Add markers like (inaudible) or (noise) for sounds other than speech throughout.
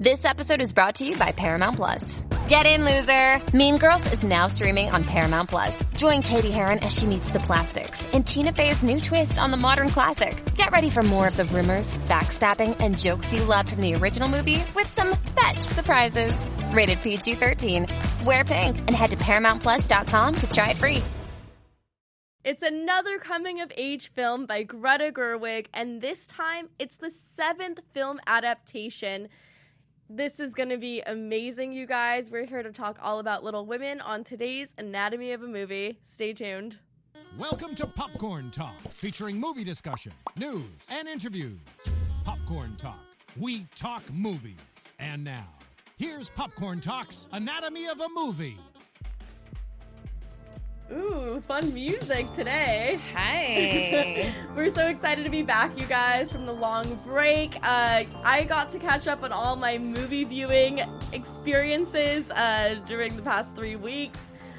This episode is brought to you by Paramount Plus. Get in, loser! Mean Girls is now streaming on Paramount Plus. Join Cady Heron as she meets the plastics in Tina Fey's new twist on the modern classic. Get ready for more of the rumors, backstabbing, and jokes you loved from the original movie with some fetch surprises. Rated PG 13. Wear pink and head to ParamountPlus.com to try it free. It's another coming of age film by Greta Gerwig, and this time it's the seventh film adaptation. This is going to be amazing, you guys. We're here to talk all about Little Women on today's Anatomy of a Movie. Stay tuned. Welcome to Popcorn Talk, featuring movie discussion, news, and interviews. Popcorn Talk, we talk movies. And now, here's Popcorn Talk's Anatomy of a Movie. Ooh, fun music today. Hi. (laughs) We're so excited to be back, you guys, from the long break. Uh, I got to catch up on all my movie viewing experiences uh, during the past three weeks.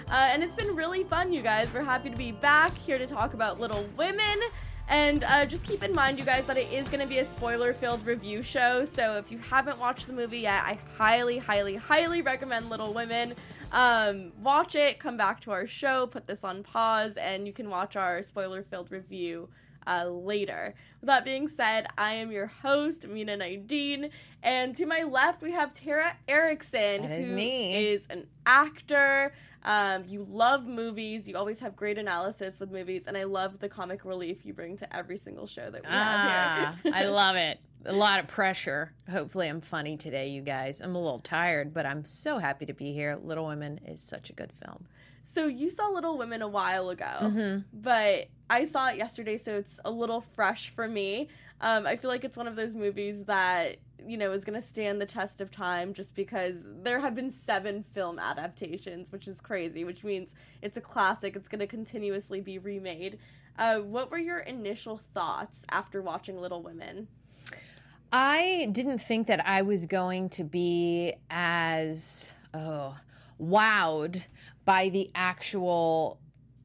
Uh, and it's been really fun, you guys. We're happy to be back here to talk about Little Women. And uh, just keep in mind, you guys, that it is going to be a spoiler filled review show. So if you haven't watched the movie yet, I highly, highly, highly recommend Little Women. Um, watch it, come back to our show, put this on pause, and you can watch our spoiler filled review uh, later. With that being said, I am your host, Mina Naideen, and to my left we have Tara Erickson, That is who me. is an actor. Um, you love movies. You always have great analysis with movies, and I love the comic relief you bring to every single show that we ah, have here. I (laughs) love it. A lot of pressure. Hopefully, I'm funny today, you guys. I'm a little tired, but I'm so happy to be here. Little Women is such a good film. So you saw Little Women a while ago, Mm-hmm. but I saw it yesterday, so it's a little fresh for me. Um, I feel like it's one of those movies that you know is going to stand the test of time, just because there have been seven film adaptations, which is crazy. Which means it's a classic. It's going to continuously be remade. Uh, what were your initial thoughts after watching Little Women? I didn't think that I was going to be as oh wowed by the actual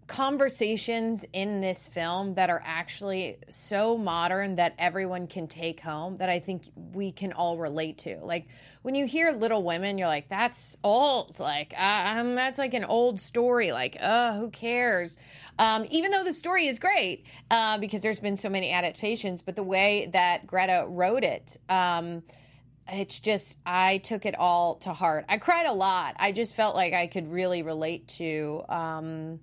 conversations in this film that are actually so modern that everyone can take home that I think we can all relate to. Like when you hear Little Women, you're like, that's old. Like, uh, um, that's like an old story. Like, uh, who cares? Um, even though the story is great uh, because there's been so many adaptations, but the way that Greta wrote it, um, it's just I took it all to heart. I cried a lot. I just felt like I could really relate to um,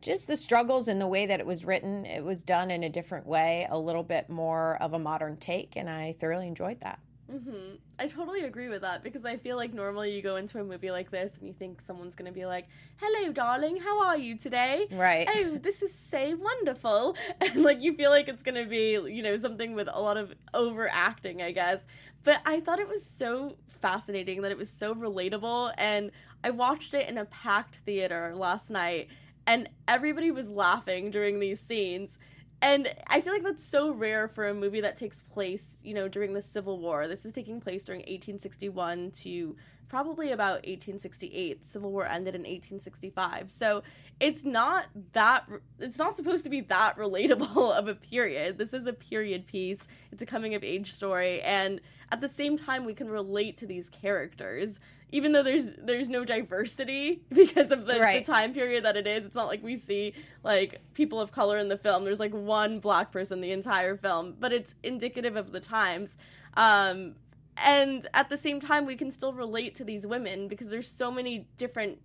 just the struggles and the way that it was written. It was done in a different way, a little bit more of a modern take, and I thoroughly enjoyed that. Hmm I totally agree with that because I feel like normally you go into a movie like this and you think someone's going to be like, "Hello, darling, how are you today?" Right. Oh, this is so wonderful, (laughs) and like you feel like it's going to be, you know, something with a lot of overacting, I guess. But I thought it was so fascinating that it was so relatable, and I watched it in a packed theater last night, and everybody was laughing during these scenes. And I feel like that's so rare for a movie that takes place, you know, during the Civil War. This is taking place during 1861 to probably about 1868. The Civil War ended in 1865. So it's not that, it's not supposed to be that relatable (laughs) of a period. This is a period piece, it's a coming of age story. And at the same time, we can relate to these characters. Even though there's there's no diversity (laughs) because of the, Right. the time period that it is, it's not like we see like people of color in the film. There's like one black person the entire film, but it's indicative of the times. Um, and at the same time, we can still relate to these women because there's so many different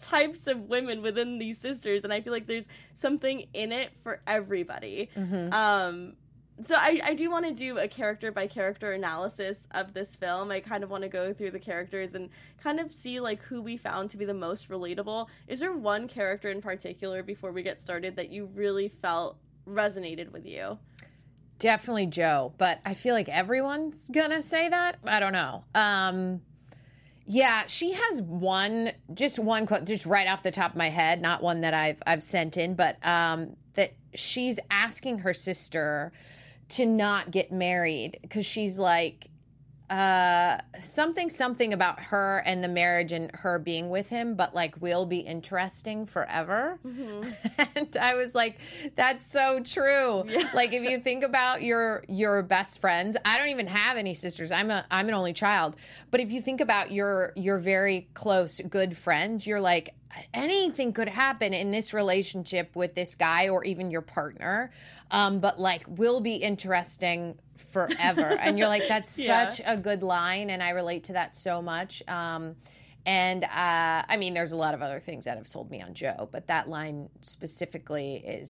types of women within these sisters, and I feel like there's something in it for everybody. Um, so I, I do want to do a character by character analysis of this film. I kind of want to go through the characters and kind of see like who we found to be the most relatable. Is there one character in particular before we get started that you really felt resonated with you? Definitely Jo, but I feel like everyone's gonna say that. I don't know. Um, yeah, she has one, just one quote, just right off the top of my head, not one that I've I've sent in, but um, that she's asking her sister to not get married because she's like, uh something something about her and the marriage and her being with him but like will be interesting forever. (laughs) And i was like that's so true. Like if you think about your your best friends i don't even have any sisters. I'm a i'm an only child. But if you think about your your very close good friends you're like anything could happen in this relationship with this guy or even your partner. Um, but like will be interesting forever. (laughs) And you're like that's Yeah. such a good line and i relate to that so much. Um, and uh, i mean there's a lot of other things that have sold me on jo but that line specifically is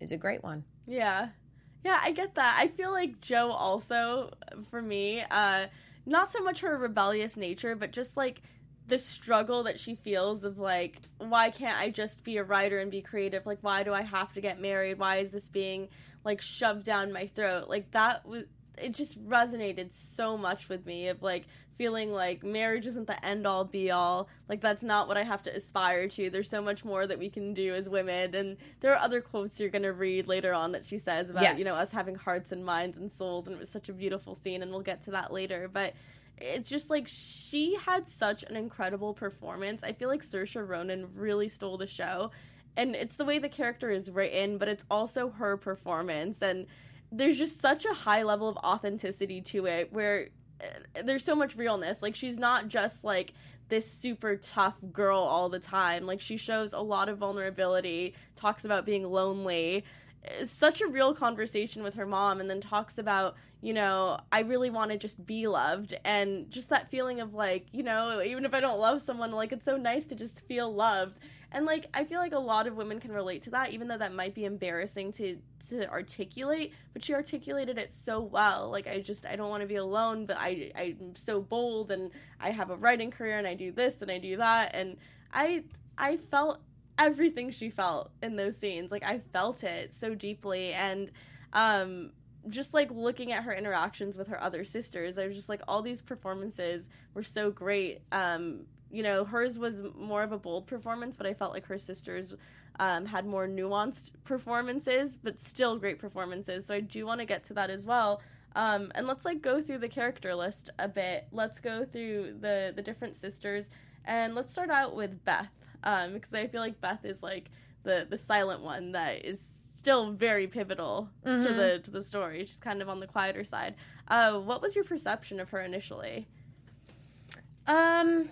Is a great one Yeah. Yeah, I get that. I feel like Jo also, for me, uh, not so much her rebellious nature, but just like the struggle that she feels of like, why can't I just be a writer and be creative? Like, why do I have to get married? Why is this being like shoved down my throat? Like, that was, it just resonated so much with me of like, feeling like marriage isn't the end all be all. Like that's not what I have to aspire to. There's so much more that we can do as women. And there are other quotes you're gonna read later on that she says about, you know, us having hearts and minds and souls and it was such a beautiful scene and we'll get to that later. But it's just like she had such an incredible performance. I feel like Saoirse Ronan really stole the show. And it's the way the character is written, but it's also her performance and there's just such a high level of authenticity to it where there's so much realness. Like she's not just like this super tough girl all the time. Like she shows a lot of vulnerability, talks about being lonely. It's such a real conversation with her mom and then talks about, you know, I really want to just be loved and just that feeling of like, you know, even if I don't love someone, like it's so nice to just feel loved. And like I feel like a lot of women can relate to that even though that might be embarrassing to to articulate, but she articulated it so well. Like I just I don't want to be alone, but I I'm so bold and I have a writing career and I do this and I do that and I I felt everything she felt in those scenes. Like I felt it so deeply and um just like looking at her interactions with her other sisters, I was just like all these performances were so great. Um you know, hers was more of a bold performance, but I felt like her sisters um, had more nuanced performances, but still great performances. So I do want to get to that as well. Um, and let's like go through the character list a bit. Let's go through the the different sisters, and let's start out with Beth, um, because I feel like Beth is like the the silent one that is still very pivotal to the to the story. She's kind of on the quieter side. Uh, what was your perception of her initially? Um,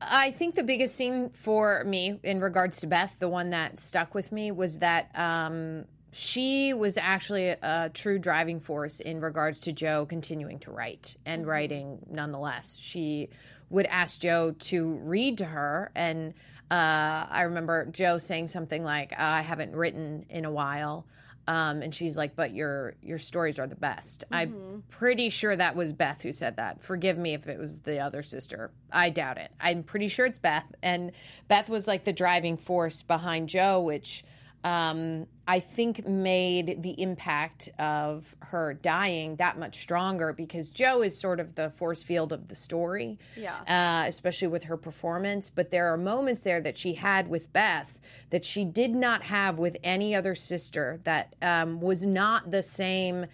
I think the biggest scene for me in regards to Beth, the one that stuck with me, was that um, she was actually a true driving force in regards to Jo continuing to write and writing nonetheless. She would ask Jo to read to her, and uh, I remember Jo saying something like, "I haven't written in a while." Um, and she's like, "But your your stories are the best." I'm pretty sure that was Beth who said that. Forgive me if it was the other sister. I doubt it. I'm pretty sure it's Beth, and Beth was like the driving force behind Jo, which um, I think made the impact of her dying that much stronger because Jo is sort of the force field of the story, Yeah. uh, especially with her performance. But there are moments there that she had with Beth that she did not have with any other sister that um, was not the same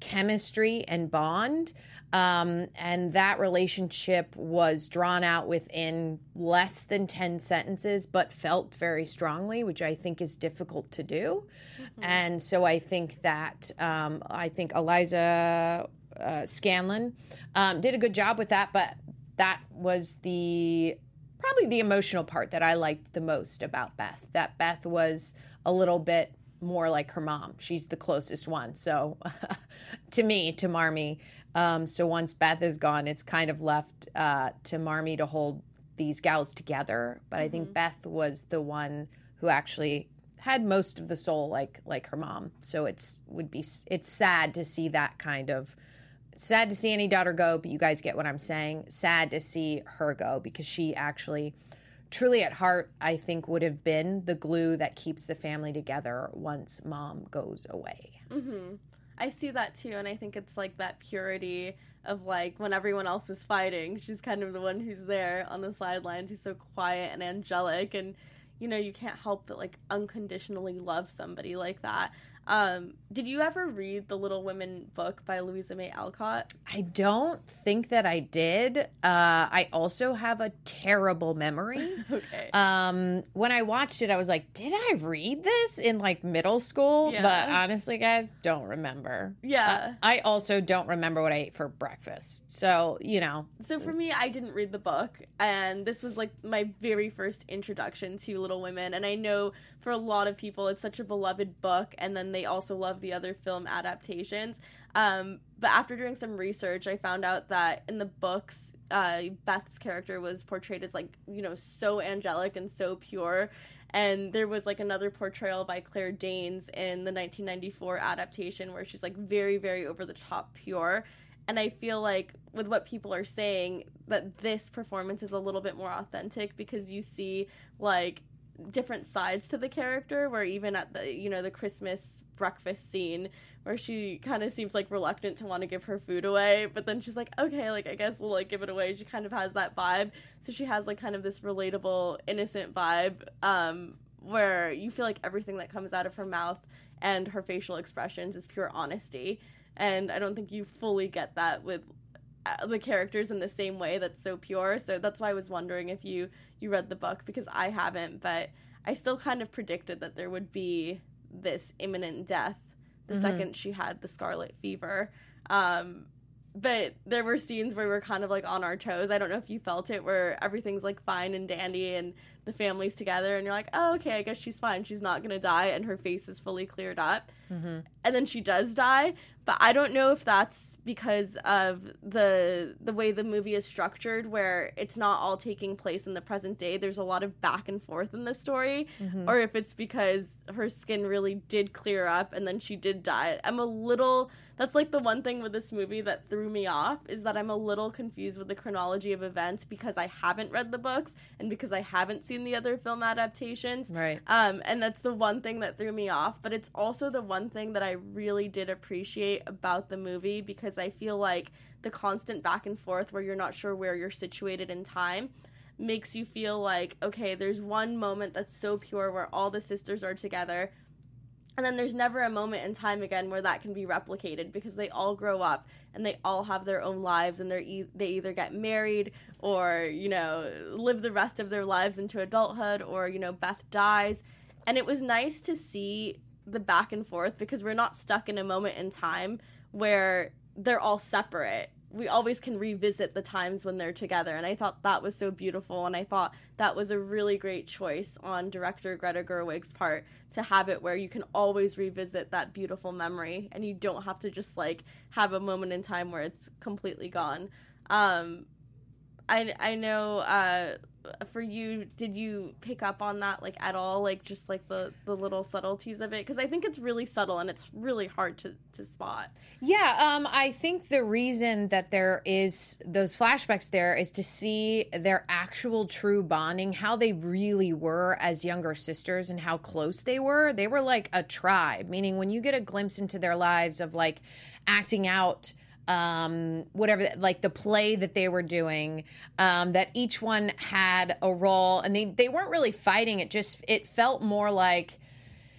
chemistry and bond. Um, and that relationship was drawn out within less than 10 sentences, but felt very strongly, which I think is difficult to do. And so I think that, um, I think Eliza uh, Scanlen um, did a good job with that, but that was the probably the emotional part that I liked the most about Beth. That Beth was a little bit more like her mom. She's the closest one. So (laughs) to me, to Marmee. Um, so once Beth is gone, it's kind of left uh, to Marmee to hold these gals together. But I think Beth was the one who actually had most of the soul like like her mom. So it's would be it's sad to see that kind of sad to see any daughter go, but you guys get what I'm saying. Sad to see her go because she actually, truly at heart, I think would have been the glue that keeps the family together once mom goes away. Mm-hmm. I see that too, and I think it's like that purity of like when everyone else is fighting, she's kind of the one who's there on the sidelines, who's so quiet and angelic, and you know you can't help but like unconditionally love somebody like that. Um, did you ever read the Little Women book by Louisa May Alcott? I don't think that I did. Uh, I also have a terrible memory. (laughs) Okay. Um, when I watched it, I was like, "Did I read this in like middle school?" Yeah. But honestly, guys, don't remember. Yeah. Uh, I also don't remember what I ate for breakfast. So you know, So for me, I didn't read the book, and this was like my very first introduction to Little Women. And I know for a lot of people, it's such a beloved book, and then they also love the other film adaptations. Um, but after doing some research, I found out that in the books, uh, Beth's character was portrayed as like you know so angelic and so pure. And there was like another portrayal by Claire Danes in the 1994 adaptation where she's like very, very over the top pure. And I feel like with what people are saying, that this performance is a little bit more authentic because you see like different sides to the character where even at the you know the christmas breakfast scene where she kind of seems like reluctant to want to give her food away but then she's like okay like i guess we'll like give it away. She kind of has that vibe. So she has like kind of this relatable innocent vibe um where you feel like everything that comes out of her mouth and her facial expressions is pure honesty. And i don't think you fully get that with the characters in the same way that's so pure. So that's why i was wondering if you you read the book because i haven't but i still kind of predicted that there would be this imminent death the second she had the scarlet fever. Um but there were scenes where we were kind of like on our toes. I don't know if you felt it where everything's like fine and dandy and the family's together and you're like oh okay i guess she's fine. She's not gonna die and her face is fully cleared up. Mm-hmm. And then she does die but i don't know if that's because of the the way the movie is structured where it's not all taking place in the present day. There's a lot of back and forth in the story. Mm-hmm. Or if it's because her skin really did clear up and then she did die. I'm a little that's like the one thing with this movie that threw me off is that i'm a little confused with the chronology of events because i haven't read the books and because i haven't seen the other film adaptations Right. um, and that's the one thing that threw me off. But it's also the one thing that I really did appreciate about the movie because I feel like the constant back and forth where you're not sure where you're situated in time makes you feel like, okay, there's one moment that's so pure where all the sisters are together. And then there's never a moment in time again where that can be replicated because they all grow up and they all have their own lives and they're e- they either get married or you know live the rest of their lives into adulthood or you know Beth dies. And it was nice to see the back and forth because we're not stuck in a moment in time where they're all separate. We always can revisit the times when they're together. And I thought that was so beautiful. And I thought that was a really great choice on director Greta Gerwig's part to have it where you can always revisit that beautiful memory and you don't have to just like have a moment in time where it's completely gone. Um, I, I know uh, for you, did you pick up on that like at all? Like just like the, the little subtleties of it? Because I think it's really subtle and it's really hard to, to spot. Yeah, um, I think the reason that there is those flashbacks there is to see their actual true bonding, how they really were as younger sisters and how close they were. They were like a tribe, meaning when you get a glimpse into their lives of like acting out um whatever like the play that they were doing um that each one had a role and they they weren't really fighting it just it felt more like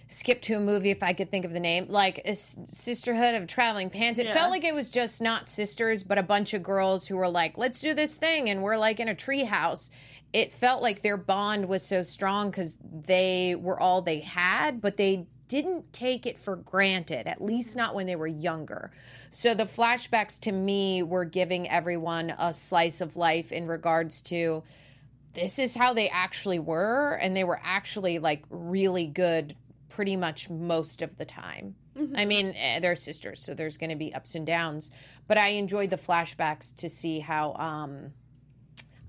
skip to a movie if I could think of the name, like a Sisterhood of Traveling Pants. It Yeah. felt like it was just not sisters, but a bunch of girls who were like, let's do this thing. And we're like in a treehouse. It felt like their bond was so strong because they were all they had, but they didn't take it for granted, at least not when they were younger. So the flashbacks to me were giving everyone a slice of life in regards to this is how they actually were and they were actually like really good pretty much most of the time. I mean eh, they're sisters so there's going to be ups and downs but i enjoyed the flashbacks to see how um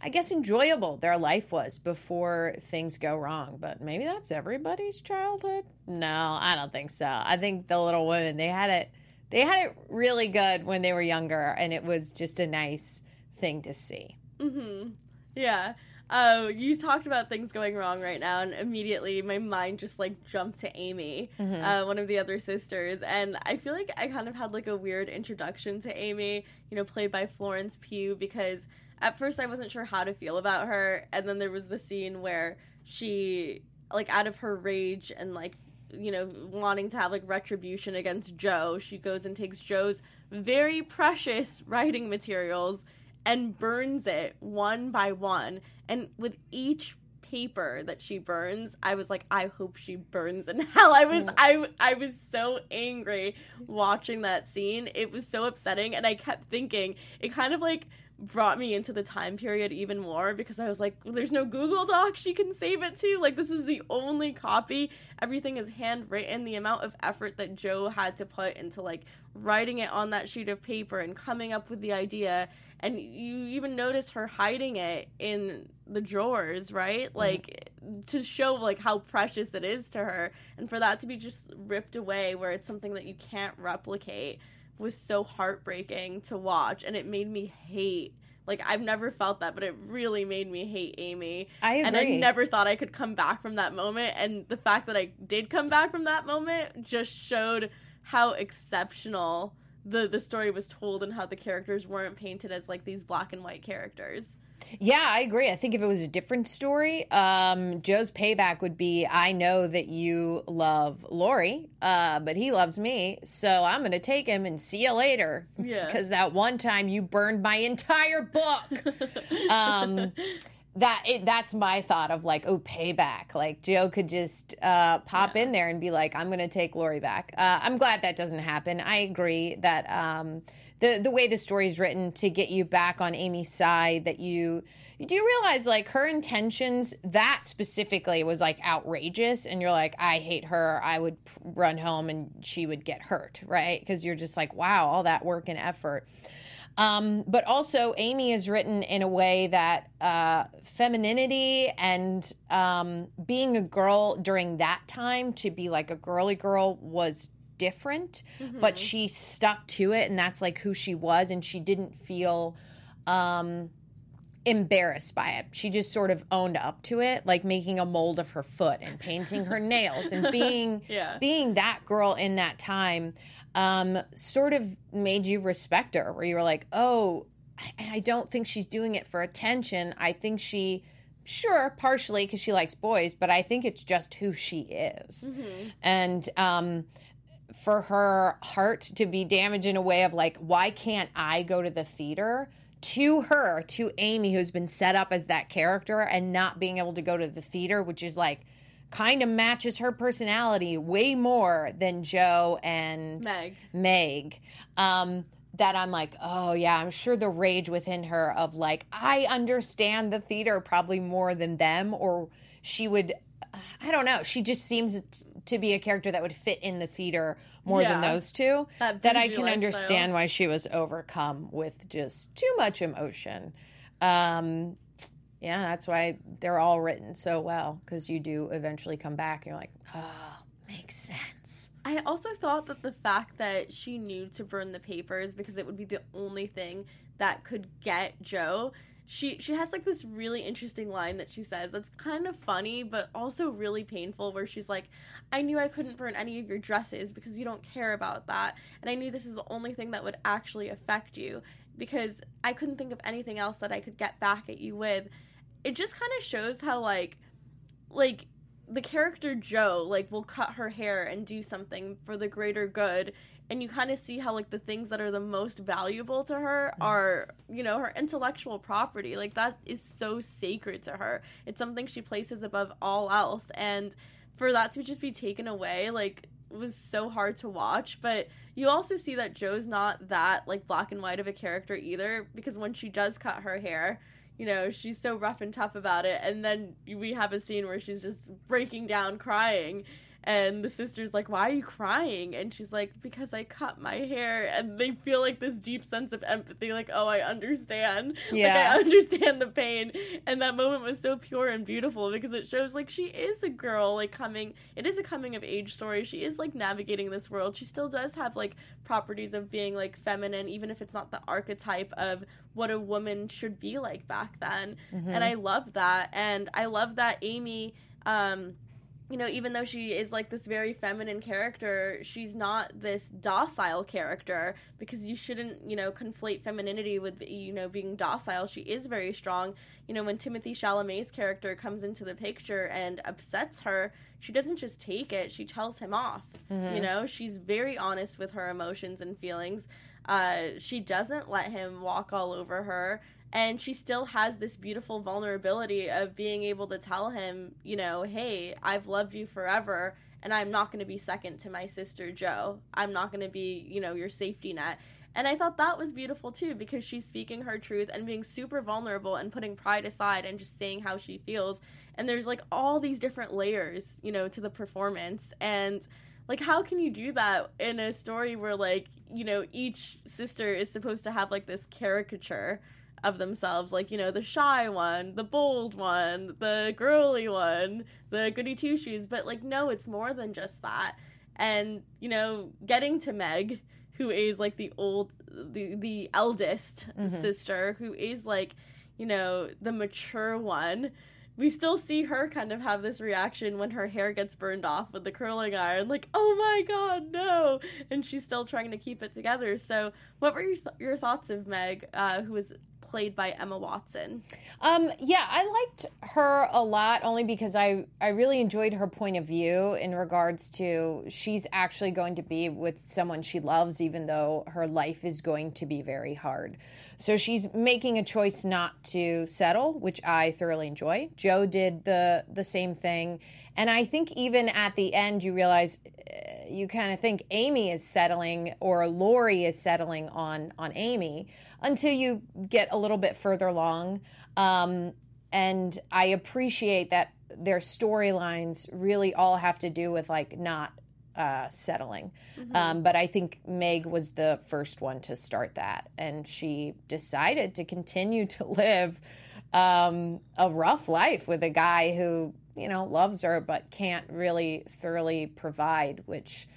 i guess enjoyable their life was before things go wrong but maybe that's everybody's childhood no i don't think so i think the little women they had it they had it really good when they were younger, and it was just a nice thing to see. Mm-hmm. Yeah. Oh, you talked about things going wrong right now, and immediately my mind just like jumped to Amy, Mm-hmm. uh, one of the other sisters, and I feel like I kind of had like a weird introduction to Amy, you know, played by Florence Pugh, because at first I wasn't sure how to feel about her, and then there was the scene where she, like, out of her rage and like, you know, wanting to have like retribution against Jo, she goes and takes Jo's very precious writing materials and burns it one by one. And with each paper that she burns, I was like, I hope she burns in (laughs) hell. I was I I was so angry watching that scene. It was so upsetting and I kept thinking it kind of like brought me into the time period even more because I was like, there's no Google Doc she can save it to. Like, this is the only copy. Everything is handwritten. The amount of effort that Jo had to put into like writing it on that sheet of paper and coming up with the idea. And you even notice her hiding it in the drawers, right? Mm-hmm. Like, to show like how precious it is to her. And for that to be just ripped away where it's something that you can't replicate was so heartbreaking to watch and it made me hate like I've never felt that but it really made me hate Amy. I agree. And I never thought I could come back from that moment and the fact that I did come back from that moment just showed how exceptional the the story was told and how the characters weren't painted as like these black and white characters. Yeah, I agree. I think if it was a different story, um, Jo's payback would be I know that you love Laurie, uh, but he loves me, so I'm going to take him and see you later. (laughs) Yeah. Because that one time you burned my entire book. (laughs) um, that it, that's my thought of like oh payback like jo could just uh, pop in there and be like i'm gonna take laurie back uh, i'm glad that doesn't happen i agree that um, the the way the story is written to get you back on amy's side that you you do realize like her intentions that specifically was like outrageous. And you're like i hate her. I would run home and she would get hurt right? Because you're just like wow all that work and effort. Um, but also, Amy is written in a way that uh, femininity and um, being a girl during that time to be like a girly girl was different, but she stuck to it, and that's like who she was, and she didn't feel. Um, embarrassed by it. She just sort of owned up to it, like making a mold of her foot and painting her nails and (laughs) being Yeah. being that girl in that time um, sort of made you respect her, where you were like, oh, and I don't think she's doing it for attention. I think she, sure, partially because she likes boys, but I think it's just who she is. And um, for her heart to be damaged in a way of like, why can't I go to the theater? To her, to Amy, who's been set up as that character and not being able to go to the theater, which is like kind of matches her personality way more than Jo and Meg. Meg. Um, that I'm like, oh yeah, I'm sure the rage within her of like, I understand the theater probably more than them, or she would, I don't know. She just seems to be a character that would fit in the theater more than those two. That That, I can lifestyle. understand why she was overcome with just too much emotion. Um, yeah, that's why they're all written so well because you do eventually come back. And you're like, oh, makes sense. I also thought that the fact that she knew to burn the papers because it would be the only thing that could get Jo. She she has like this really interesting line that she says that's kind of funny but also really painful where she's like, "I knew I couldn't burn any of your dresses because you don't care about that, and I knew this is the only thing that would actually affect you because I couldn't think of anything else that I could get back at you with." It just kind of shows how like like the character Jo like will cut her hair and do something for the greater good and you kind of see how like the things that are the most valuable to her mm-hmm. are you know her intellectual property. Like that is so sacred to her. It's something she places above all else. And for that to just be taken away like was so hard to watch. But you also see that Jo's not that like black and white of a character either because when she does cut her hair you know, she's so rough and tough about it. And then we have a scene where she's just breaking down crying. And the sister's like, "Why are you crying?" And she's like, "Because I cut my hair." And they feel like this deep sense of empathy, like, "Oh, I understand. Yeah. Like, I understand the pain." And that moment was so pure and beautiful because it shows like she is a girl, like coming. It is a coming of age story. She is like navigating this world. She still does have like properties of being like feminine, even if it's not the archetype of what a woman should be like back then. And I love that. And I love that Amy. Um, you know, even though she is like this very feminine character, she's not this docile character because you shouldn't, you know, conflate femininity with, you know, being docile. She is very strong. You know, when Timothée Chalamet's character comes into the picture and upsets her, she doesn't just take it, she tells him off. You know, she's very honest with her emotions and feelings. Uh, she doesn't let him walk all over her and she still has this beautiful vulnerability of being able to tell him, you know, hey, I've loved you forever and I'm not going to be second to my sister Jo. I'm not going to be, you know, your safety net. And I thought that was beautiful too because she's speaking her truth and being super vulnerable and putting pride aside and just saying how she feels. And there's like all these different layers, you know, to the performance and like how can you do that in a story where like, you know, each sister is supposed to have like this caricature of themselves like you know the shy one the bold one the girly one the goody two shoes but like no it's more than just that. And you know getting to meg who is like the old the the eldest sister who is like you know the mature one we still see her kind of have this reaction when her hair gets burned off with the curling iron like oh my god no and she's still trying to keep it together. So what were your, th- your thoughts of meg uh, who was played by emma watson Um, yeah, I liked her a lot only because I, I really enjoyed her point of view in regards to she's actually going to be with someone she loves, even though her life is going to be very hard. So she's making a choice not to settle, which I thoroughly enjoy. Jo did the the same thing, and I think even at the end you realize you kind of think Amy is settling or Laurie is settling on on Amy until you get a little bit further along. Um, and I appreciate that their storylines really all have to do with like not uh, settling. Um, but I think Meg was the first one to start that, and she decided to continue to (laughs) live um, a rough life with a guy who you know loves her but can't really thoroughly provide, which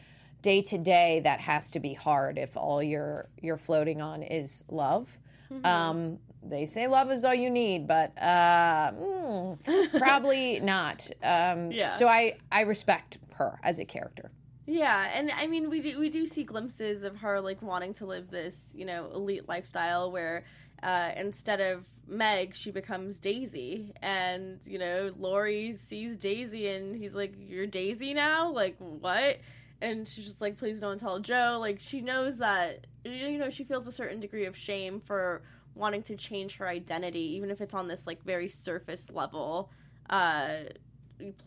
day to day that has to be hard if all you're you're floating on is love. Um, they say love is all you need, but uh, mm, (laughs) probably not. Um, Yeah. So I I respect her as a character. Yeah, and I mean we do we do see glimpses of her like wanting to live this, you know, elite lifestyle where uh, instead of Meg, she becomes Daisy, and you know, Laurie sees Daisy, and he's like, "You're Daisy now? Like what?" And she's just like, "Please don't tell Jo." Like she knows that you know she feels a certain degree of shame for wanting to change her identity, even if it's on this like very surface level. Uh,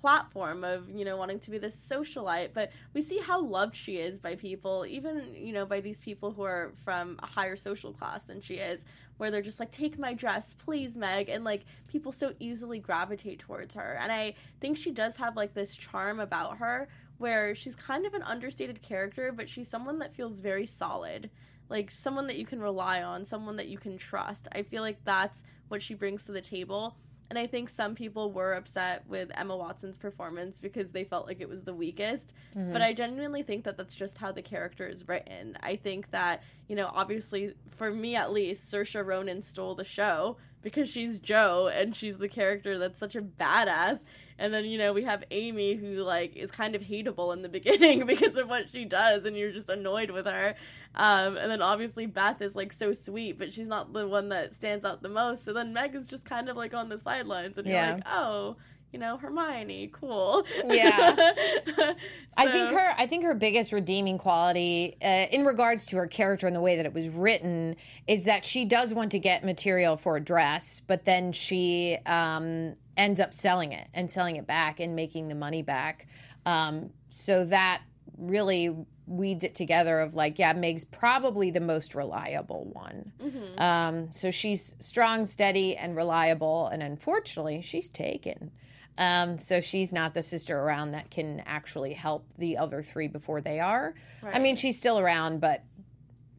platform of you know wanting to be this socialite but we see how loved she is by people even you know by these people who are from a higher social class than she is where they're just like take my dress please meg and like people so easily gravitate towards her. And i think she does have like this charm about her where she's kind of an understated character but she's someone that feels very solid. Like someone that you can rely on someone that you can trust. I feel like that's what she brings to the table and I think some people were upset with Emma Watson's performance because they felt like it was the weakest. Mm-hmm. But I genuinely think that that's just how the character is written. I think that, you know, obviously, for me at least, Saoirse Ronan stole the show because she's Jo and she's the character that's such a badass. And then, you know, we have Amy who, like, is kind of hateable in the (laughs) beginning because of what she does and you're just annoyed with her. Um, and then obviously Beth is, like, so sweet, but she's not the one that stands out the most. So then Meg is just kind of, like, on the sidelines and you're like, oh, you know, Hermione, cool. Yeah. (laughs) I think her I think her biggest redeeming quality uh, in regards to her character and the way that it was written is that she does want to get material for a dress, but then she um, ends up selling it and selling it back and making the money back. Um, so that really weeds it together of like, yeah, Meg's probably the most reliable one. Um, so she's strong, steady, and reliable. And unfortunately, she's taken. Um, so she's not the sister around that can actually help the other three before they are. I mean, she's still around, but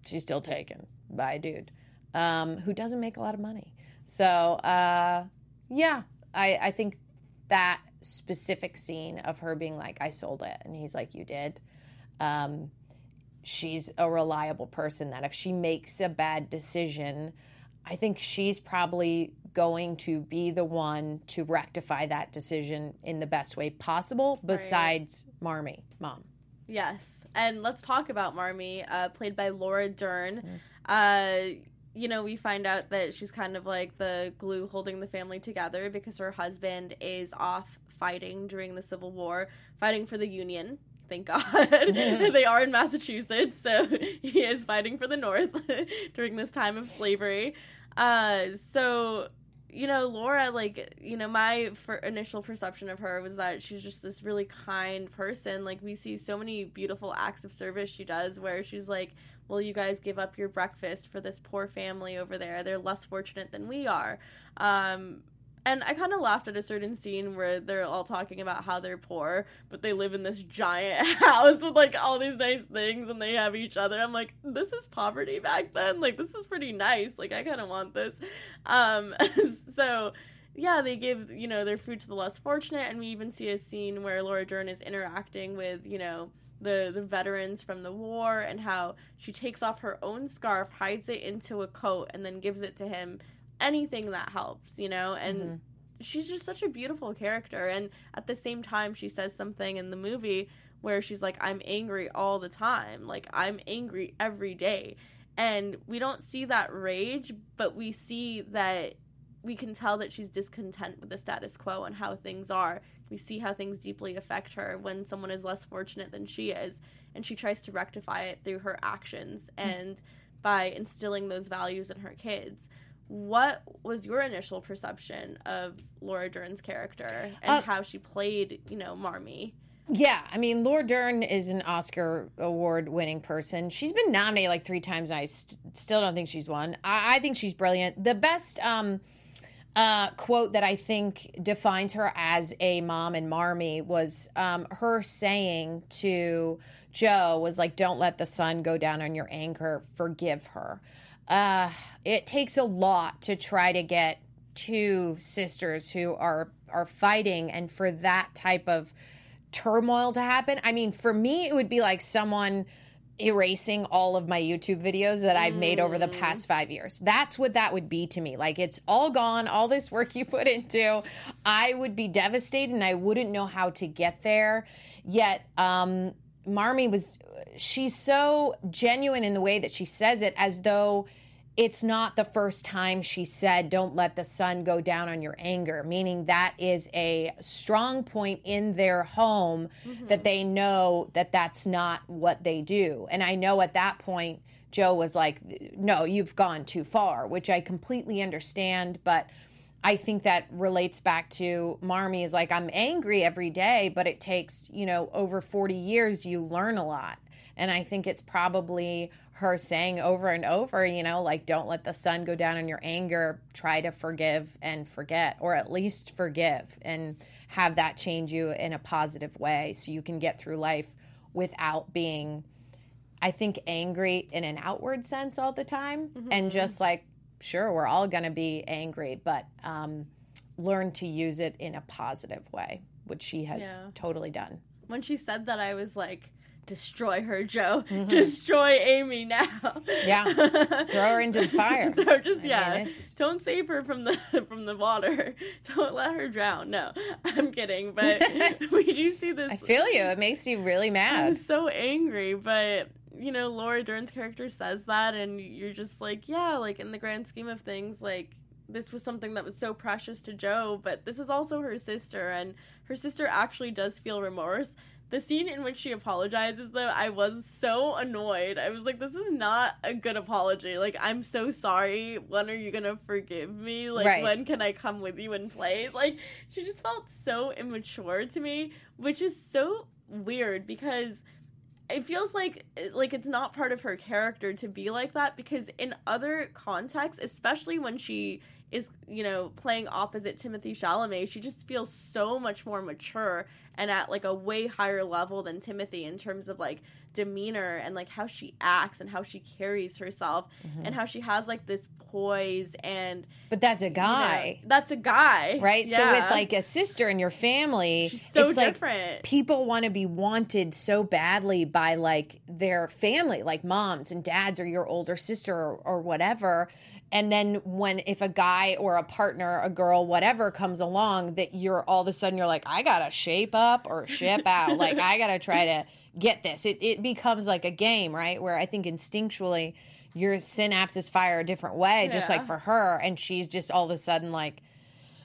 she's still taken by a dude um, who doesn't make a lot of money. So uh, yeah, I, I think that specific scene of her being like, "I sold it," and he's like, "You did." Um, she's a reliable person that if she makes a bad decision, I think she's probably going to be the one to rectify that decision in the best way possible, besides Marmee, mom. Yes. And let's talk about Marmee, uh, played by Laura Dern. Uh, you know, we find out that she's kind of like the glue holding the family together because her husband is off fighting during the Civil War, fighting for the Union. Thank God. (laughs) they are in Massachusetts, so (laughs) he is fighting for the North (laughs) during this time of slavery. Uh, so you know, Laura, like, you know, my initial perception of her was that she's just this really kind person. Like, we see so many beautiful acts of service she does where she's like, Will you guys give up your breakfast for this poor family over there? They're less fortunate than we are. Um, and I kind of laughed at a certain scene where they're all talking about how they're poor, but they live in this giant (laughs) house with like all these nice things and they have each other. I'm like, this is poverty back then. Like, this is pretty nice. Like, I kind of want this. Um, (laughs) so, yeah, they give, you know, their food to the less fortunate. And we even see a scene where Laura Dern is interacting with, you know, the, the veterans from the war and how she takes off her own scarf, hides it into a coat, and then gives it to him anything that helps, you know? And mm-hmm. she's just such a beautiful character. And at the same time, she says something in the movie where she's like, I'm angry all the time. Like, I'm angry every day. And we don't see that rage, but we see that we can tell that she's discontent with the status quo and how things are. We see how things deeply affect her when someone is less fortunate than she is. And she tries to rectify it through her actions and by instilling those values in her kids what was your initial perception of Laura Dern's character and uh, how she played, you know, Marmee? Yeah, I mean, Laura Dern is an Oscar award winning person. She's been nominated like three times, and I st- still don't think she's won. I-, I think she's brilliant. The best um, uh, quote that I think defines her as a mom and Marmee was um, her saying to Jo, was like, Don't let the sun go down on your anger, forgive her uh, it takes a lot to try to get two sisters who are are fighting and for that type of turmoil to happen. I mean, for me, it would be like someone erasing all of my YouTube videos that I've made over the mm. past five years. That's what that would be to me. Like it's all gone, all this work (laughs) you put into. I would be devastated and I wouldn't know how to get there. Yet, um, Marmee was, she's so genuine in the way that she says it as though it's not the first time she said, Don't let the sun go down on your anger, meaning that is a strong point in their home mm-hmm. that they know that that's not what they do. And I know at that point, Jo was like, No, you've gone too far, which I completely understand. But I think that relates back to Marmee is like, I'm angry every day, but it takes, you know, over 40 years, you learn a lot. And I think it's probably her saying over and over, you know, like, don't let the sun go down in your anger. Try to forgive and forget, or at least forgive and have that change you in a positive way so you can get through life without being, I think, angry in an outward sense all the time. Mm-hmm. And just like, sure, we're all going to be angry, but um, learn to use it in a positive way, which she has yeah. totally done. When she said that, I was like, destroy her, Jo. Mm-hmm. Destroy Amy now. Yeah, throw her into the (laughs) fire. just I yeah. Mean, Don't save her from the (laughs) from the water. (laughs) Don't let her drown. No, I'm kidding. But we do see this. I feel you. It makes you really mad. I'm so angry, but you know, Laura Dern's character says that, and you're just like, yeah, like in the grand scheme of things, like this was something that was so precious to Jo, but this is also her sister, and her sister actually does feel remorse. The scene in which she apologizes, though, I was so annoyed. I was like, this is not a good apology. Like, I'm so sorry. When are you gonna forgive me? Like, right. when can I come with you and play? Like, she just felt so immature to me, which is so weird because it feels like like it's not part of her character to be like that because in other contexts especially when she is you know playing opposite Timothée Chalamet, she just feels so much more mature and at like a way higher level than Timothy in terms of like demeanor and like how she acts and how she carries herself Mm-hmm. and how she has like this poise and But that's a you know, guy. that's a guy, Right? So with like a sister in your family, She's so it's like people want to be wanted so badly by like their family, like moms and dads or your older sister or, or whatever. And then when if a guy or a partner, a girl, whatever comes along, that you're all of a sudden you're like, I gotta shape up or ship out. like I gotta try to get this. It it becomes like a game, right? Where I think instinctually your synapses fire a different way, just Yeah. like for her, and she's just all of a sudden like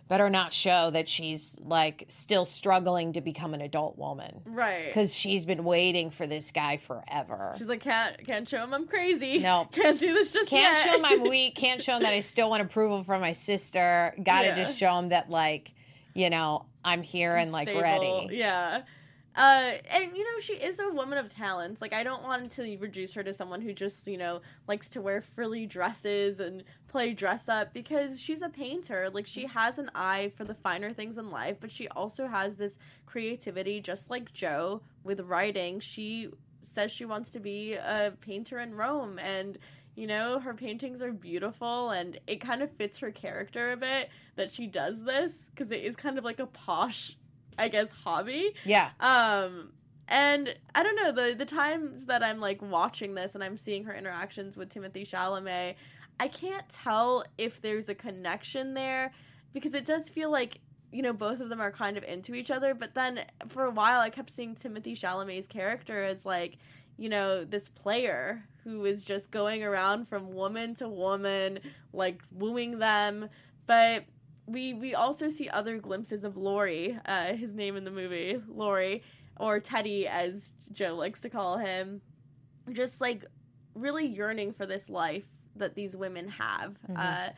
better not show that she's like still struggling to become an adult woman right because she's been waiting for this guy forever. She's like, can't can't show him I'm crazy. No. (laughs) can't do this just Can't yet. show him I'm (laughs) weak. Can't show him that I still want approval from my sister. Got to Yeah. just show him that like you know I'm here and like stable. ready. Yeah. Uh, and you know she is a woman of talents. Like I don't want to reduce her to someone who just you know likes to wear frilly dresses and play dress up because she's a painter. Like she has an eye for the finer things in life, but she also has this creativity, just like Jo with writing. She says she wants to be a painter in Rome, and you know her paintings are beautiful, and it kind of fits her character a bit that she does this because it is kind of like a posh I guess hobby. Yeah. Um and I don't know the the times that I'm like watching this and I'm seeing her interactions with Timothée Chalamet, I can't tell if there's a connection there because it does feel like you know both of them are kind of into each other, but then for a while I kept seeing Timothée Chalamet's character as like you know this player who is just going around from woman to woman like wooing them but we we also see other glimpses of Laurie, uh, his name in the movie, Laurie, or Teddy as Jo likes to call him, just like really yearning for this life that these women have. Uh,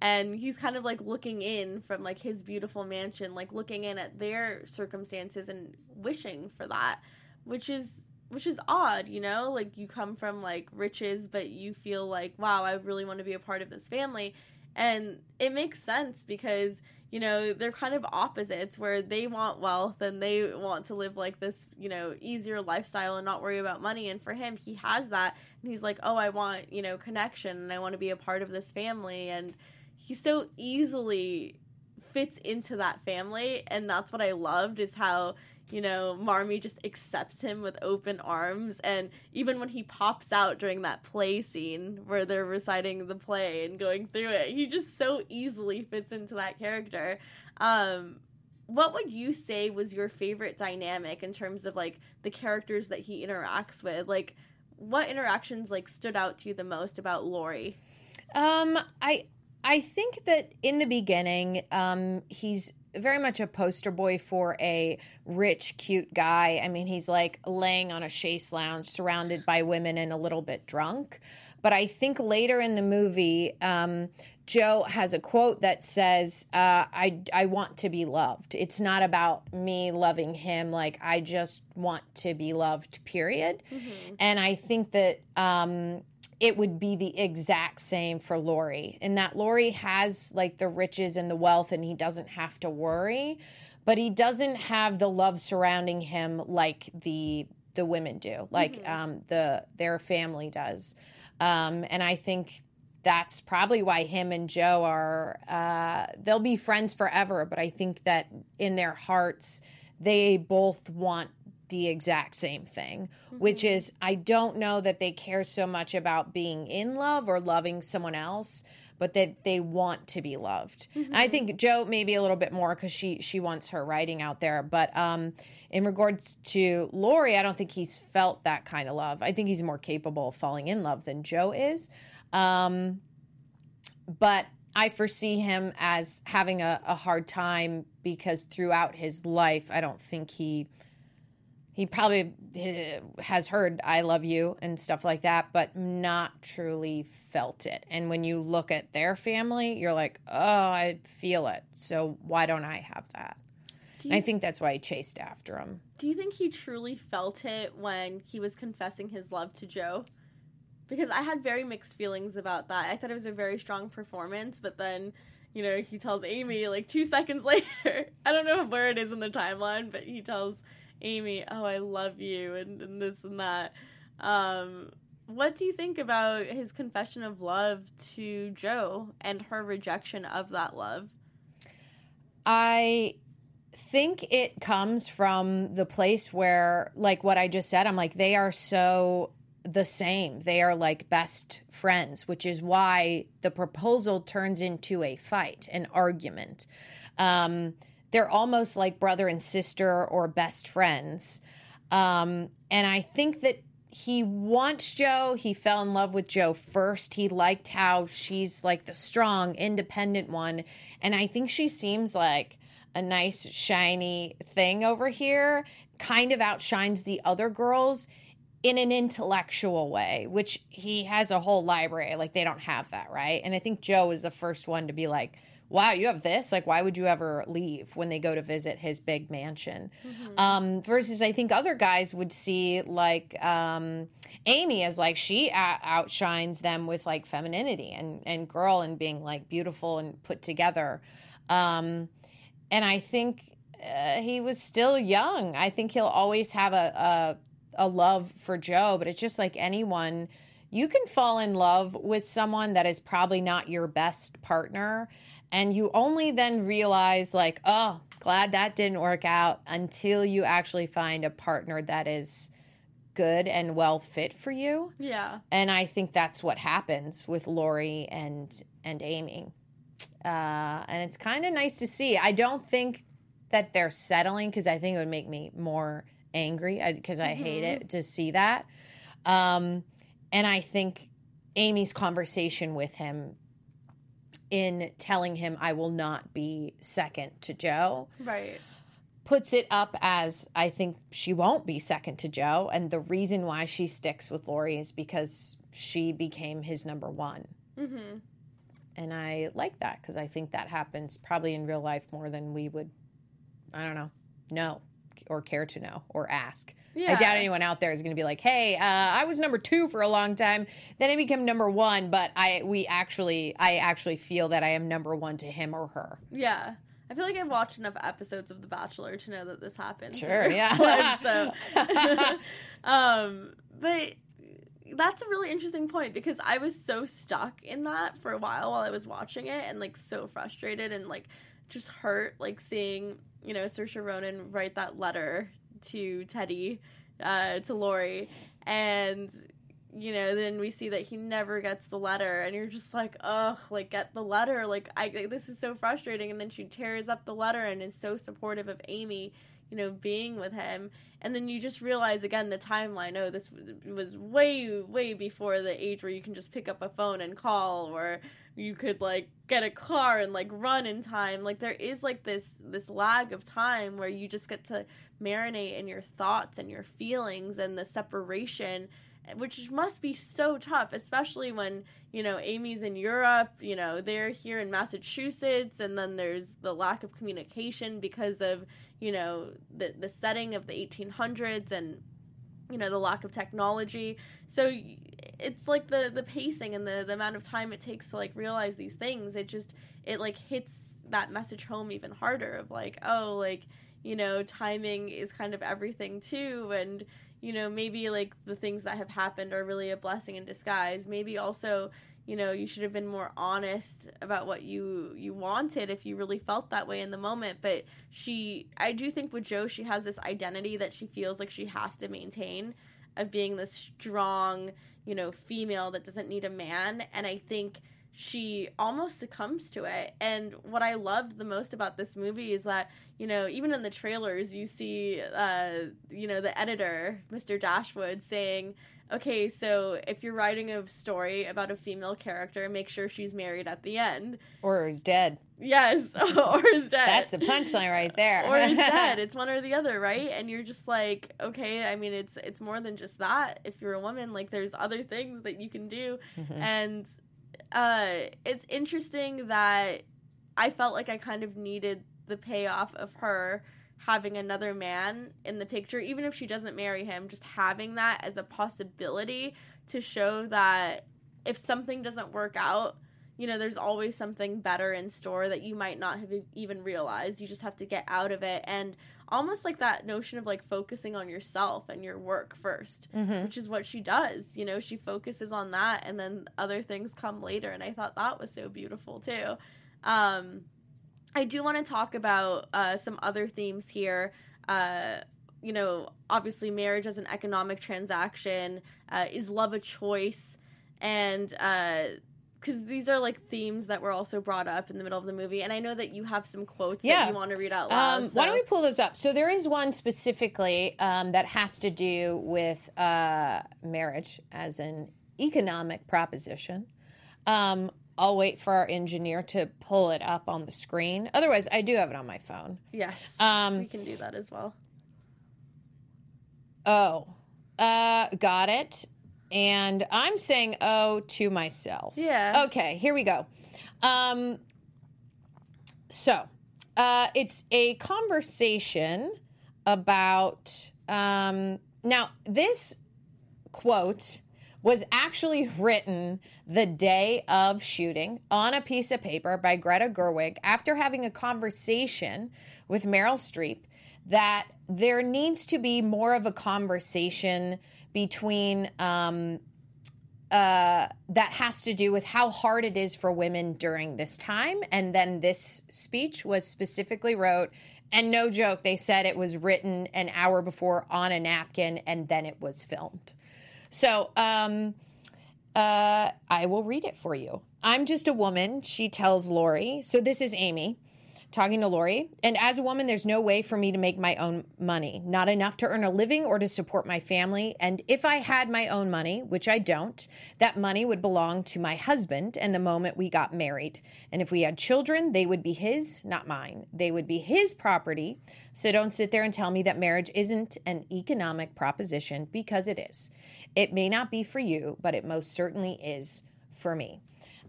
and he's kind of like looking in from like his beautiful mansion, like looking in at their circumstances and wishing for that, which is which is odd, you know? Like you come from like riches, but you feel like, wow, I really want to be a part of this family and it makes sense because you know they're kind of opposites where they want wealth and they want to live like this you know easier lifestyle and not worry about money. And for him he has that. And he's like oh i want you know connection and i want to be a part of this family. And he so easily fits into that family. And that's what i loved is how you know Marmee just accepts him with open arms. And even when he pops out during that play scene where they're reciting the play and going through it he just so easily fits into that character. Um what would you say was your favorite dynamic in terms of like the characters that he interacts with? Like what interactions like stood out to you the most about Laurie? Um, I I think that in the beginning, um, he's very much a poster boy for a rich, cute guy. I mean, he's like laying on a chaise lounge, surrounded by women and a little bit drunk. But I think later in the movie, um, Jo has a quote that says, uh, "I I want to be loved. It's not about me loving him. Like I just want to be loved. Period." And I think that. Um, it would be the exact same for Laurie. And that Laurie has like the riches and the wealth and he doesn't have to worry, but he doesn't have the love surrounding him like the the women do, like um, the their family does. Um, and I think that's probably why him and Jo are uh, they'll be friends forever. But I think that in their hearts, they both want the exact same thing, which is I don't know that they care so much about being in love or loving someone else, but that they want to be loved. And I think Jo maybe a little bit more because she she wants her writing out there, but um, in regards to Laurie, I don't think he's felt that kind of love. I think he's more capable of falling in love than Jo is. Um, but I foresee him as having a, a hard time because throughout his life, I don't think he he probably uh, has heard I love you and stuff like that, but not truly felt it. And when you look at their family, you're like, oh, I feel it. So why don't I have that? You, I think that's why he chased after him. do you think he truly felt it when he was confessing his love to Jo? Because I had very mixed feelings about that. I thought it was a very strong performance, but then, you know, he tells Amy like two seconds (laughs) later. I don't know where it is in the timeline, but he tells Amy, "Oh, I love you," and, and this and that. Um, what do you think about his confession of love to Jo and her rejection of that love? I think it comes from the place where, like what I just said, I'm like, they are so the same. They are like best friends, which is why the proposal turns into a fight, an argument. Um, they're almost like brother and sister or best friends. Um, and I think that he wants Jo. He fell in love with Jo first. He liked how she's like the strong, independent one. And I think she seems like a nice, shiny thing over here, kind of outshines the other girls in an intellectual way, which he has a whole library. Like they don't have that, right? And I think Jo is the first one to be like, wow, you have this? Like, why would you ever leave when they go to visit his big mansion? Mm-hmm. Um, versus, I think other guys would see like um, Amy as like she a- outshines them with like femininity and and girl and being like beautiful and put together. Um, and I think uh, he was still young. I think he'll always have a, a a love for Jo, but it's just like anyone. You can fall in love with someone that is probably not your best partner, and you only then realize, like, oh, glad that didn't work out until you actually find a partner that is good and well fit for you. Yeah. And I think that's what happens with Laurie and and Amy. Uh, and it's kind of nice to see. I don't think that they're settling because I think it would make me more angry because I, I mm-hmm. hate it to see that. Um, and I think Amy's conversation with him in telling him I will not be second to Jo. Right. Puts it up as I think she won't be second to Jo. And the reason why she sticks with Laurie is because she became his number one. Mm-hmm. And I like that because I think that happens probably in real life more than we would, I don't know, know or care to know or ask. Yeah. I doubt anyone out there is going to be like, "Hey, uh, I was number two for a long time, then I became number one, but I we actually I actually feel that I am number one to him or her." Yeah. I feel like I've watched enough episodes of The Bachelor to know that this happens. Sure, yeah. So, (laughs) (laughs) um, but that's a really interesting point because I was so stuck in that for a while while I was watching it and like so frustrated and like just hurt like seeing you know Saoirse Ronan write that letter to Teddy uh, to Laurie, and you know then we see that he never gets the letter. And you're just like ugh like get the letter. Like I this is so frustrating. And then she tears up the letter and is so supportive of Amy you know, being with him. And then you just realize again the timeline. Oh, this was way, way before the age where you can just pick up a phone and call, or you could like get a car and like run in time. Like there is like this this lag of time where you just get to marinate in your thoughts and your feelings and the separation which must be so tough, especially when, you know, Amy's in Europe, you know, they're here in Massachusetts, and then there's the lack of communication because of, you know, the, the setting of the 1800s and, you know, the lack of technology. So it's like the, the pacing and the, the amount of time it takes to, like, realize these things. It just, it, like, hits that message home even harder of, like, oh, like, you know, timing is kind of everything, too, and, you know, maybe like the things that have happened are really a blessing in disguise. Maybe also, you know, you should have been more honest about what you you wanted if you really felt that way in the moment. But she I do think with Jo she has this identity that she feels like she has to maintain of being this strong, you know, female that doesn't need a man. And I think she almost succumbs to it. And what I loved the most about this movie is that, you know, even in the trailers, you see, uh, you know, the editor, Mr. Dashwood, saying, okay, so if you're writing a story about a female character, make sure she's married at the end. Or is dead. Yes, (laughs) or is dead. That's the punchline right there. or is (laughs) dead. It's one or the other, right? And you're just like, okay, I mean, it's it's more than just that. If you're a woman, like there's other things that you can do, mm-hmm. and uh, it's interesting that I felt like I kind of needed the payoff of her having another man in the picture, even if she doesn't marry him, just having that as a possibility to show that if something doesn't work out, you know, there's always something better in store that you might not have even realized. You just have to get out of it. And almost like that notion of like focusing on yourself and your work 1st which is what she does. You know, she focuses on that and then other things come later. And I thought that was so beautiful too. Um, I do want to talk about uh, some other themes here. Uh, you know, obviously, marriage as an economic transaction uh, is love a choice, and because these are like themes that were also brought up in the middle of the movie. And I know that you have some quotes Yeah. that you want to read out loud. Um, Why don't we pull those up? So there is one specifically um, that has to do with uh, marriage as an economic proposition. Um, I'll wait for our engineer to pull it up on the screen. Otherwise, I do have it on my phone. Yes, Um, we can do that as well. Oh, uh, got it. And I'm saying oh to myself. Yeah. Okay, here we go. Um, so uh, it's a conversation about. Um, now, this quote was actually written the day of shooting on a piece of paper by Greta Gerwig after having a conversation with Meryl Streep that there needs to be more of a conversation between um, uh, that has to do with how hard it is for women during this time. And then this speech was specifically wrote, and no joke, they said it was written an hour before on a napkin and then it was filmed. So um, uh, I will read it for you. I'm just a woman, she tells Laurie. So this is Amy talking to Laurie. And as a woman, there's no way for me to make my own money, not enough to earn a living or to support my family. And if I had my own money, which I don't, that money would belong to my husband and the moment we got married. And if we had children, they would be his, not mine. They would be his property. So don't sit there and tell me that marriage isn't an economic proposition because it is. It may not be for you, but it most certainly is for me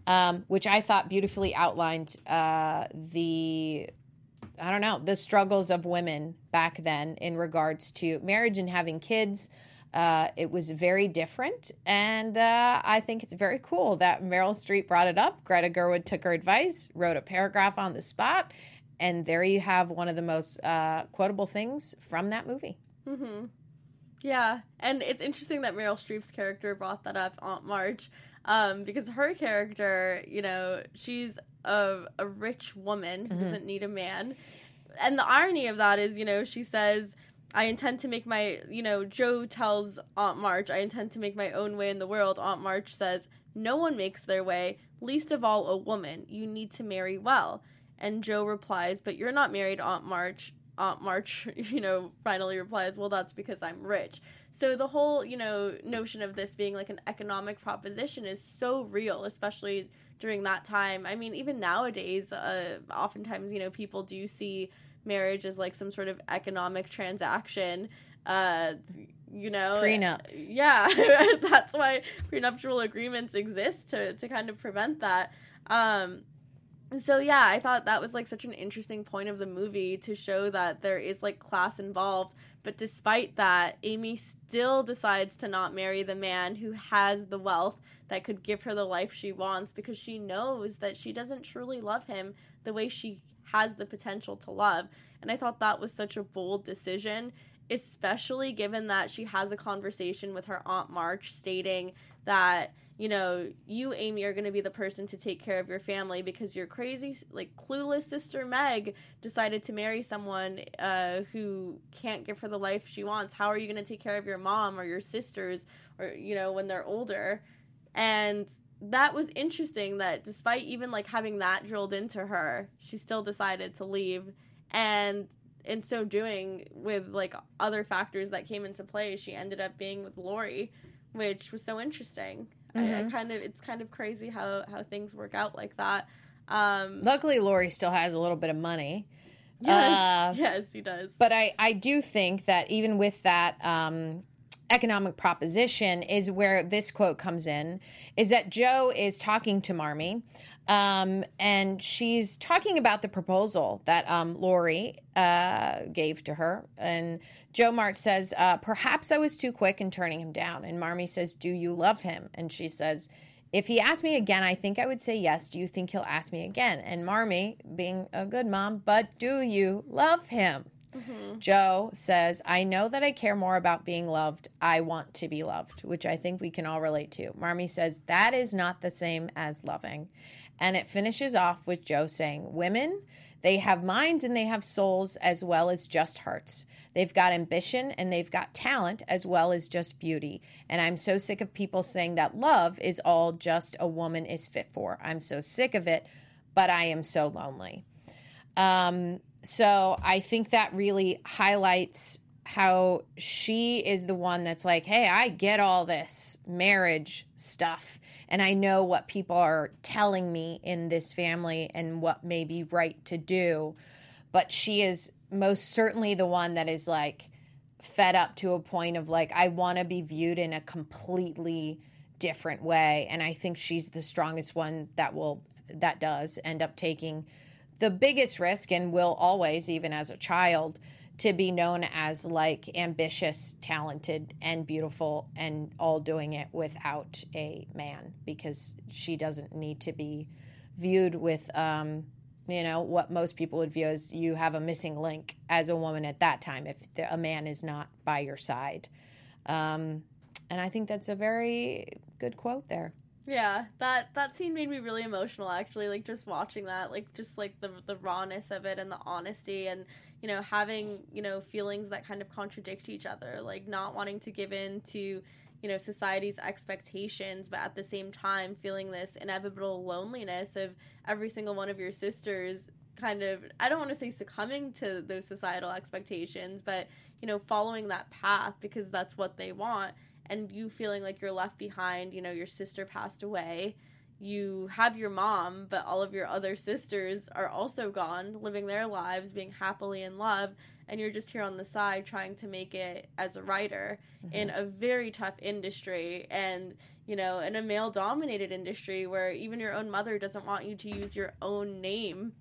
um, which I thought beautifully outlined uh, the, I don't know, the struggles of women back then in regards to marriage and having kids. Uh, it was very different, and uh, I think it's very cool that Meryl Streep brought it up. Greta Gerwig took her advice, wrote a paragraph on the spot, and there you have one of the most uh, quotable things from that movie. Yeah, and it's interesting that Meryl Streep's character brought that up, Aunt March, um, because her character, you know, she's a, a rich woman who doesn't need a man. And the irony of that is, you know, she says, I intend to make my, you know, Jo tells Aunt March, I intend to make my own way in the world. Aunt March says, No one makes their way, least of all a woman. You need to marry well. And Jo replies, But you're not married, Aunt March. Aunt March, (laughs) you know, finally replies, Well, that's because I'm rich. So the whole, you know, notion of this being like an economic proposition is so real, especially during that time. I mean, even nowadays, uh, oftentimes, you know, people do see marriage as like some sort of economic transaction. Uh, you know, Prenups. Yeah, (laughs) that's why prenuptial agreements exist to to kind of prevent that. Um, so yeah, I thought that was like such an interesting point of the movie to show that there is like class involved. But despite that, Amy still decides to not marry the man who has the wealth that could give her the life she wants because she knows that she doesn't truly love him the way she has the potential to love. And I thought that was such a bold decision, especially given that she has a conversation with her Aunt March stating that you know, you, Amy, are going to be the person to take care of your family because your crazy, like, clueless sister Meg decided to marry someone uh, who can't give her the life she wants. How are you going to take care of your mom or your sisters or, you know, when they're older? And that was interesting that despite even, like, having that drilled into her, she still decided to leave. And in so doing, with, like, other factors that came into play, she ended up being with Laurie, which was so interesting. I, I kind of it's kind of crazy how how things work out like that. Um, Luckily, Laurie still has a little bit of money. yes, Uh, (laughs) yes, he does. But I, I do think that even with that um, economic proposition is where this quote comes in is that Jo is talking to Marmee um, and she's talking about the proposal that um, Laurie uh, gave to her. And Jo March says, uh, Perhaps I was too quick in turning him down. And Marmee says, Do you love him? And she says, If he asked me again, I think I would say yes. Do you think he'll ask me again? And Marmee, being a good mom, but do you love him? Jo says, I know that I care more about being loved. I want to be loved, which I think we can all relate to. Marmee says, that is not the same as loving. And it finishes off with Jo saying, Women, they have minds and they have souls as well as just hearts. They've got ambition and they've got talent as well as just beauty. And I'm so sick of people saying that love is all just a woman is fit for. I'm so sick of it, but I am so lonely. Um, so I think that really highlights how she is the one that's like, hey, I get all this marriage stuff, and I know what people are telling me in this family and what may be right to do. But she is most certainly the one that is like fed up to a point of like, I want to be viewed in a completely different way. And I think she's the strongest one that will, that does end up taking the biggest risk and will always, even as a child, to be known as like ambitious, talented, and beautiful, and all doing it without a man because she doesn't need to be viewed with, um, you know, what most people would view as you have a missing link as a woman at that time if the, a man is not by your side. Um, and I think that's a very good quote there. Yeah, that that scene made me really emotional actually, like just watching that, like just like the the rawness of it and the honesty and you know having, you know, feelings that kind of contradict each other, like not wanting to give in to, you know, society's expectations, but at the same time feeling this inevitable loneliness of every single one of your sisters kind of I don't want to say succumbing to those societal expectations, but you know, following that path because that's what they want and you feeling like you're left behind, you know, your sister passed away. You have your mom, but all of your other sisters are also gone, living their lives, being happily in love, and you're just here on the side trying to make it as a writer mm-hmm. in a very tough industry and you know, in a male dominated industry where even your own mother doesn't want you to use your own name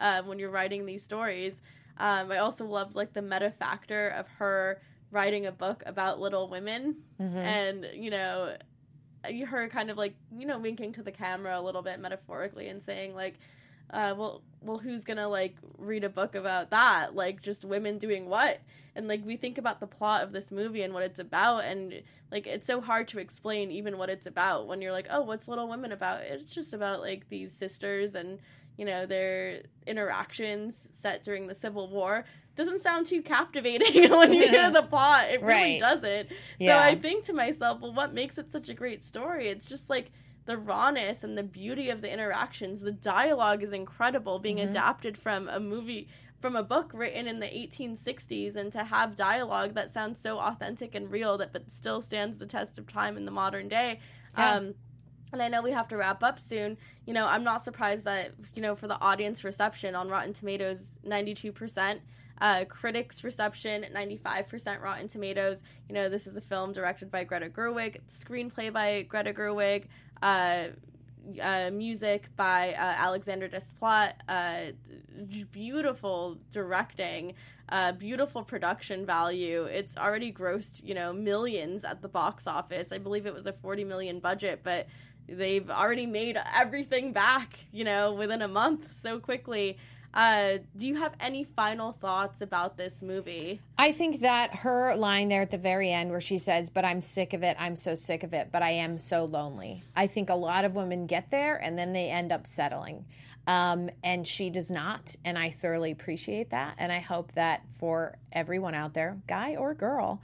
um, when you're writing these stories. Um, I also loved like the meta factor of her writing a book about Little Women, mm-hmm. and you know, her kind of like you know winking to the camera a little bit metaphorically and saying like, uh, well, well, who's gonna like read a book about that? Like just women doing what? And like we think about the plot of this movie and what it's about, and like it's so hard to explain even what it's about when you're like, oh, what's Little Women about? It's just about like these sisters and you know their interactions set during the Civil War doesn't sound too captivating (laughs) when you hear (laughs) the plot. It really right. doesn't. Yeah. So I think to myself, well, what makes it such a great story? It's just like the rawness and the beauty of the interactions. The dialogue is incredible, being mm-hmm. adapted from a movie from a book written in the 1860s and to have dialogue that sounds so authentic and real that but still stands the test of time in the modern day. Yeah. Um, and I know we have to wrap up soon. You know, I'm not surprised that, you know, for the audience reception on Rotten Tomatoes, 92%. Uh, critics reception 95% Rotten Tomatoes. You know, this is a film directed by Greta Gerwig, screenplay by Greta Gerwig, uh, uh, music by uh, Alexander Desplat, uh, beautiful directing, uh, beautiful production value. It's already grossed, you know, millions at the box office. I believe it was a 40 million budget, but they've already made everything back, you know, within a month so quickly. Uh, do you have any final thoughts about this movie? I think that her line there at the very end, where she says, But I'm sick of it, I'm so sick of it, but I am so lonely. I think a lot of women get there and then they end up settling. Um, and she does not. And I thoroughly appreciate that. And I hope that for everyone out there, guy or girl,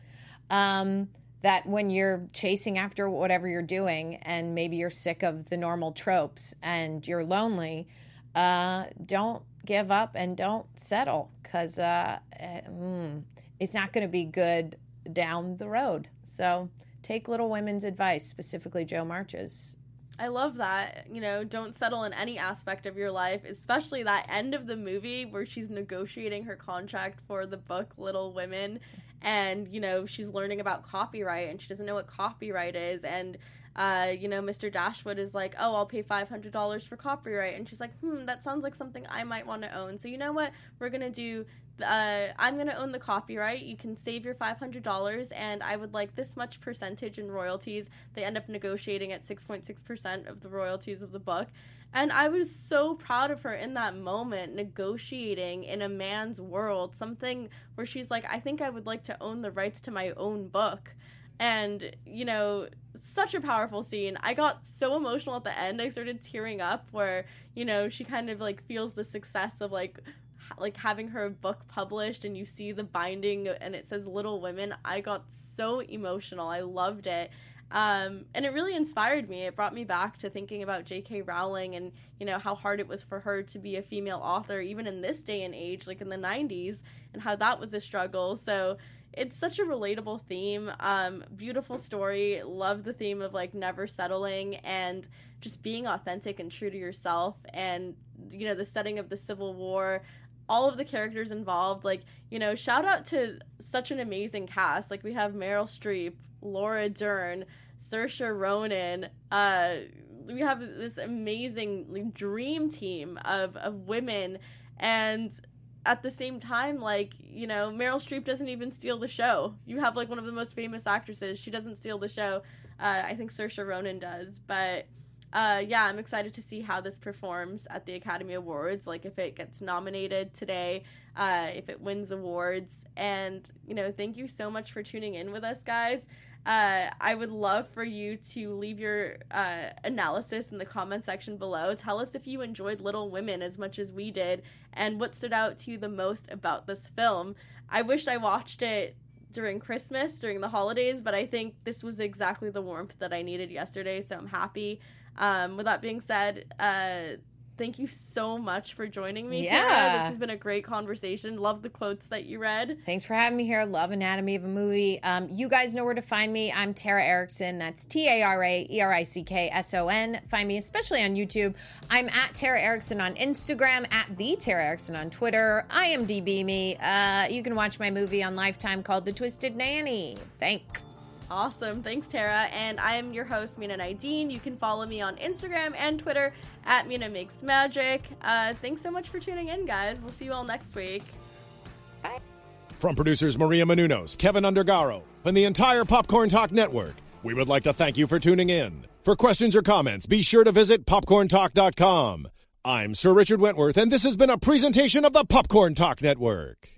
um, that when you're chasing after whatever you're doing and maybe you're sick of the normal tropes and you're lonely, uh, don't give up and don't settle because uh, eh, mm, it's not going to be good down the road. So take Little Women's advice, specifically Jo March's. I love that. You know, don't settle in any aspect of your life, especially that end of the movie where she's negotiating her contract for the book Little Women and, you know, she's learning about copyright and she doesn't know what copyright is and uh, you know, Mr. Dashwood is like, oh, I'll pay $500 for copyright. And she's like, hmm, that sounds like something I might want to own. So, you know what? We're going to do, uh, I'm going to own the copyright. You can save your $500, and I would like this much percentage in royalties. They end up negotiating at 6.6% of the royalties of the book. And I was so proud of her in that moment, negotiating in a man's world, something where she's like, I think I would like to own the rights to my own book and you know such a powerful scene. I got so emotional at the end i started tearing up where you know she kind of like feels the success of like like having her book published and you see the binding and it says little women. I got so emotional. I loved it. Um, and it really inspired me. It brought me back to thinking about j.k rowling and you know how hard it was for her to be a female author even in this day and age like in the 90s and how that was a struggle. So it's such a relatable theme. Um, beautiful story. Love the theme of like never settling and just being authentic and true to yourself. And you know the setting of the Civil War. All of the characters involved, like you know, shout out to such an amazing cast. Like we have Meryl Streep, Laura Dern, Saoirse Ronan. Uh, we have this amazing dream team of of women, and at the same time, like, you know, Meryl Streep doesn't even steal the show. You have like one of the most famous actresses. She doesn't steal the show. Uh, I think Saoirse Ronan does. But uh, yeah, I'm excited to see how this performs at the Academy Awards. Like, if it gets nominated today, uh, if it wins awards. And, you know, thank you so much for tuning in with us, guys. Uh, I would love for you to leave your uh, analysis in the comment section below. Tell us if you enjoyed Little Women as much as we did and what stood out to you the most about this film. I wished I watched it during Christmas, during the holidays, but I think this was exactly the warmth that I needed yesterday, so I'm happy. Um, with that being said, uh, thank you so much for joining me. Yeah. Tara. This has been a great conversation. Love the quotes that you read. Thanks for having me here. Love Anatomy of a Movie. Um, you guys know where to find me. I'm Tara Erickson. That's T A R A E R I C K S O N. Find me especially on YouTube. I'm at Tara Erickson on Instagram, at the Tara Erickson on Twitter. IMDb me. Uh, you can watch my movie on Lifetime called The Twisted Nanny. Thanks. Awesome. Thanks, Tara. And I'm your host, Mina Nideen. You can follow me on Instagram and Twitter at Mina Makes Magic. Uh, thanks so much for tuning in, guys. We'll see you all next week. Bye. From producers Maria Menounos, Kevin Undergaro, and the entire Popcorn Talk Network, we would like to thank you for tuning in. For questions or comments, be sure to visit popcorntalk.com. I'm Sir Richard Wentworth, and this has been a presentation of the Popcorn Talk Network.